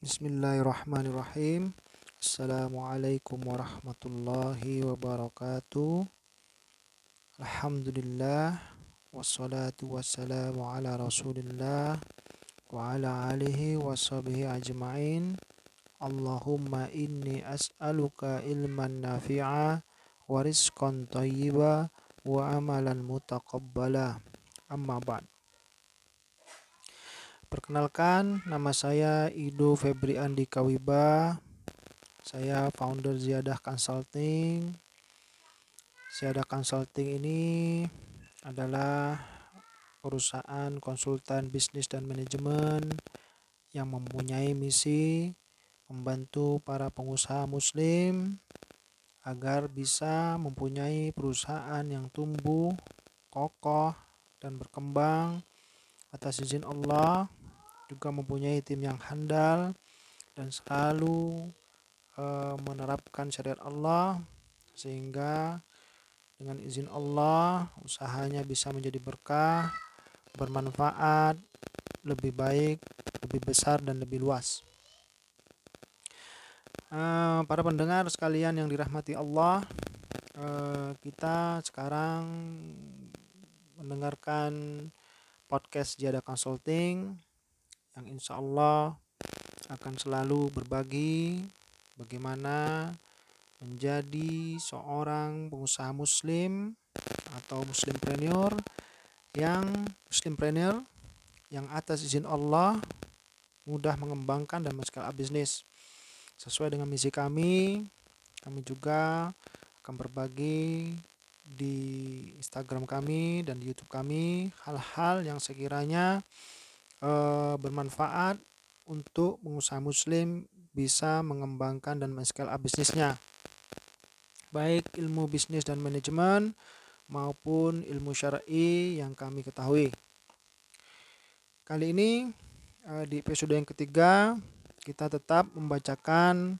Bismillahirrahmanirrahim. Assalamualaikum warahmatullahi wabarakatuh. Alhamdulillah wassalatu wassalamu ala Rasulillah wa ala alihi wa sahbihi ajma'in. Allahumma inni as'aluka ilman nafi'a wa rizqan tayyiba wa amalan mutaqabbala. Amma ba'd. Perkenalkan, nama saya Ido Febri Andi Kawiba. Saya founder Ziyadah Consulting. Ziyadah Consulting ini adalah perusahaan konsultan bisnis dan manajemen yang mempunyai misi membantu para pengusaha muslim agar bisa mempunyai perusahaan yang tumbuh, kokoh, dan berkembang atas izin Allah juga mempunyai tim yang handal dan selalu uh, menerapkan syariat Allah sehingga dengan izin Allah usahanya bisa menjadi berkah, bermanfaat, lebih baik, lebih besar dan lebih luas. Uh, para pendengar sekalian yang dirahmati Allah, uh, kita sekarang mendengarkan podcast Jada Consulting yang insya Allah akan selalu berbagi bagaimana menjadi seorang pengusaha muslim atau muslimpreneur yang muslimpreneur yang atas izin Allah mudah mengembangkan dan men-scale bisnis. Sesuai dengan misi kami kami juga akan berbagi di Instagram kami dan di YouTube kami hal-hal yang sekiranya uh, bermanfaat untuk pengusaha muslim bisa mengembangkan dan men-scale up bisnisnya. Baik ilmu bisnis dan manajemen maupun ilmu syar'i yang kami ketahui. Kali ini uh, di episode yang ketiga kita tetap membacakan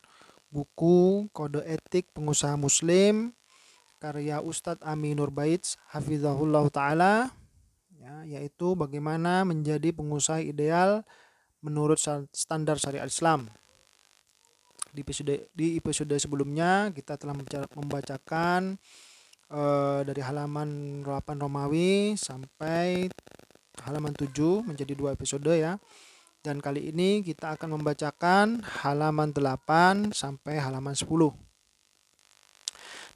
buku Kode Etik Pengusaha Muslim karya Ustadz Aminur Baits Hafizahullah Ta'ala ya, yaitu bagaimana menjadi pengusaha ideal menurut standar syariat Islam. Di episode di episode sebelumnya kita telah membacakan uh, dari halaman 8 Romawi sampai halaman 7 menjadi dua episode ya. Dan kali ini kita akan membacakan halaman 8 sampai halaman 10.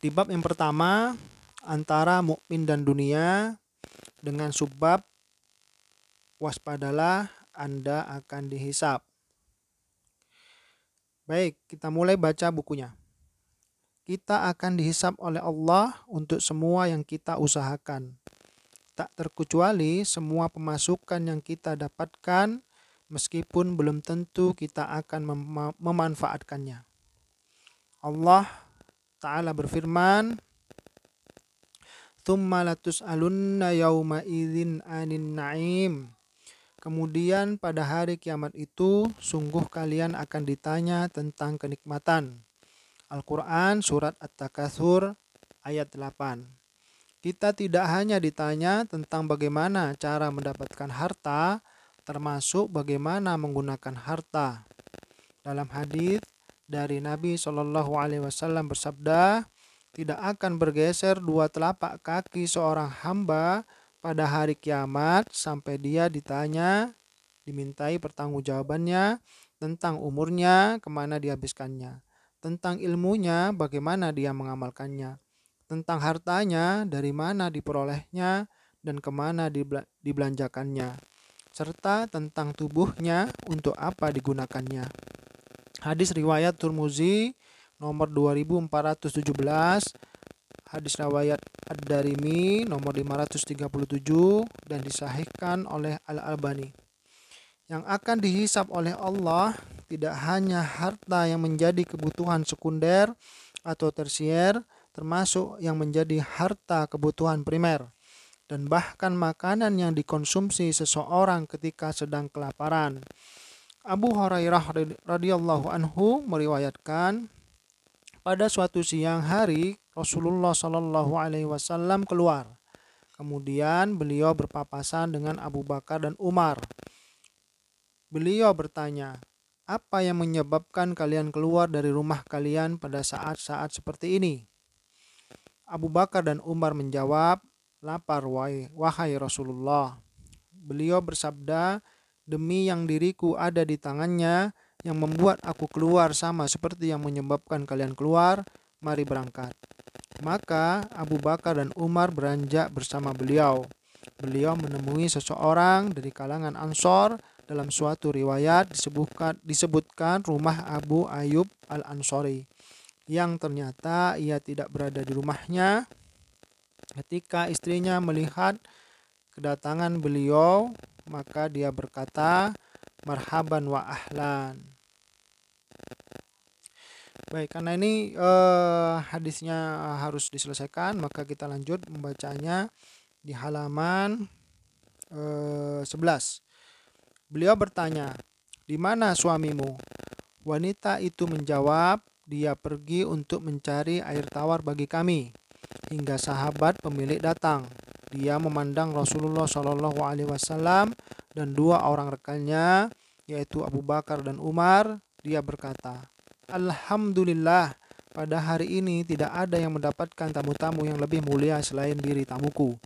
Di bab yang pertama antara mukmin dan dunia dengan subbab waspadalah Anda akan dihisap. Baik, kita mulai baca bukunya. Kita akan dihisap oleh Allah untuk semua yang kita usahakan. Tak terkecuali semua pemasukan yang kita dapatkan meskipun belum tentu kita akan mem memanfaatkannya. Allah Ta'ala berfirman, Thumma latus'alunna yawma idzin anin na'im. Kemudian pada hari kiamat itu sungguh kalian akan ditanya tentang kenikmatan. Al-Quran Surat At-Takatsur ayat 8 Kita tidak hanya ditanya tentang bagaimana cara mendapatkan harta, termasuk bagaimana menggunakan harta. Dalam hadis dari Nabi Shallallahu Alaihi Wasallam bersabda, tidak akan bergeser dua telapak kaki seorang hamba pada hari kiamat sampai dia ditanya, dimintai pertanggungjawabannya tentang umurnya, ke mana dihabiskannya, tentang ilmunya, bagaimana dia mengamalkannya, tentang hartanya, dari mana diperolehnya, dan ke mana dibelanjakannya, serta tentang tubuhnya, untuk apa digunakannya. Hadis riwayat Turmuzi nomor 2417 hadis riwayat Ad-Darimi nomor 537 dan disahihkan oleh Al-Albani. Yang akan dihisap oleh Allah tidak hanya harta yang menjadi kebutuhan sekunder atau tersier, termasuk yang menjadi harta kebutuhan primer, dan bahkan makanan yang dikonsumsi seseorang ketika sedang kelaparan. Abu Hurairah radhiyallahu anhu meriwayatkan pada suatu siang hari, Rasulullah Shallallahu Alaihi Wasallam keluar. Kemudian beliau berpapasan dengan Abu Bakar dan Umar. Beliau bertanya, apa yang menyebabkan kalian keluar dari rumah kalian pada saat-saat seperti ini? Abu Bakar dan Umar menjawab, lapar wahai Rasulullah. Beliau bersabda, demi yang diriku ada di tangannya yang membuat aku keluar sama seperti yang menyebabkan kalian keluar, mari berangkat. Maka Abu Bakar dan Umar beranjak bersama beliau. Beliau menemui seseorang dari kalangan Ansor dalam suatu riwayat disebutkan, disebutkan rumah Abu Ayub Al-Ansori yang ternyata ia tidak berada di rumahnya ketika istrinya melihat kedatangan beliau maka dia berkata marhaban wa ahlan Baik, karena ini eh, hadisnya harus diselesaikan, maka kita lanjut membacanya di halaman eh, 11. Beliau bertanya, "Di mana suamimu?" Wanita itu menjawab, "Dia pergi untuk mencari air tawar bagi kami." Hingga sahabat pemilik datang. Dia memandang Rasulullah Shallallahu Alaihi Wasallam dan dua orang rekannya, yaitu Abu Bakar dan Umar. Dia berkata, "Alhamdulillah, pada hari ini tidak ada yang mendapatkan tamu-tamu yang lebih mulia selain diri tamuku.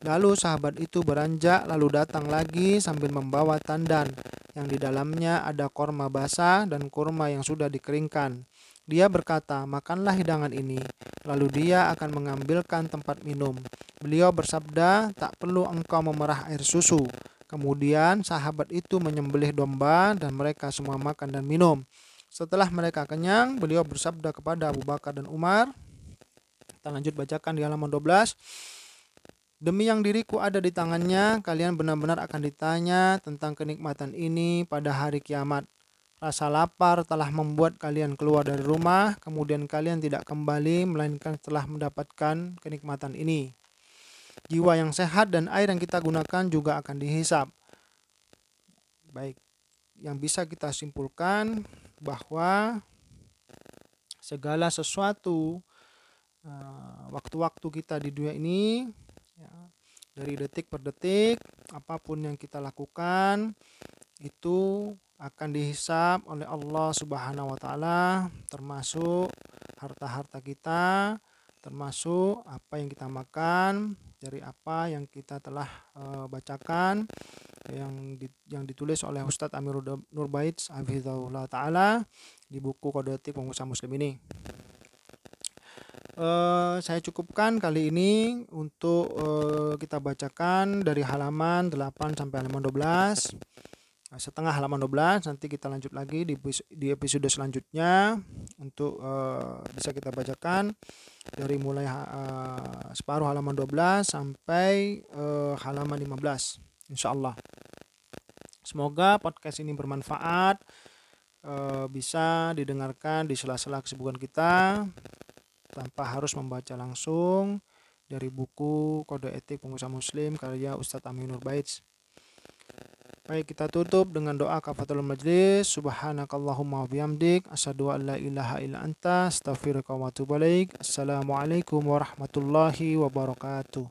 Lalu sahabat itu beranjak lalu datang lagi sambil membawa tandan yang di dalamnya ada korma basah dan kurma yang sudah dikeringkan. Dia berkata, makanlah hidangan ini. Lalu dia akan mengambilkan tempat minum. Beliau bersabda, tak perlu engkau memerah air susu. Kemudian sahabat itu menyembelih domba dan mereka semua makan dan minum. Setelah mereka kenyang, beliau bersabda kepada Abu Bakar dan Umar. Kita lanjut bacakan di halaman 12. Demi yang diriku ada di tangannya, kalian benar-benar akan ditanya tentang kenikmatan ini pada hari kiamat. Rasa lapar telah membuat kalian keluar dari rumah, kemudian kalian tidak kembali, melainkan telah mendapatkan kenikmatan ini. Jiwa yang sehat dan air yang kita gunakan juga akan dihisap. Baik, yang bisa kita simpulkan bahwa segala sesuatu eh, waktu-waktu kita di dunia ini ya, dari detik per detik apa pun yang kita lakukan itu akan dihisap oleh Allah Subhanahu wa taala termasuk harta-harta kita termasuk apa yang kita makan dari apa yang kita telah uh, bacakan yang di, yang ditulis oleh Ustadz Amirul Nurbait Hafizahullah Ta'ala di buku Kode Etik Pengusaha Muslim ini. Uh, saya cukupkan kali ini untuk uh, kita bacakan dari halaman 8 sampai halaman 12 setengah halaman 12 nanti kita lanjut lagi di, di episode selanjutnya untuk uh, bisa kita bacakan dari mulai uh, separuh halaman 12 sampai uh, halaman 15 insya Allah. Semoga podcast ini bermanfaat, eh, bisa didengarkan di sela-sela kesibukan kita tanpa harus membaca langsung dari buku Kode Etik Pengusaha Muslim karya Ustadz Aminur Baits. Baik, kita tutup dengan doa kafatul majlis. Subhanakallahumma bihamdik. Asyadu an la ilaha illa anta. Astaghfirullah wa atubu Assalamualaikum warahmatullahi wabarakatuh.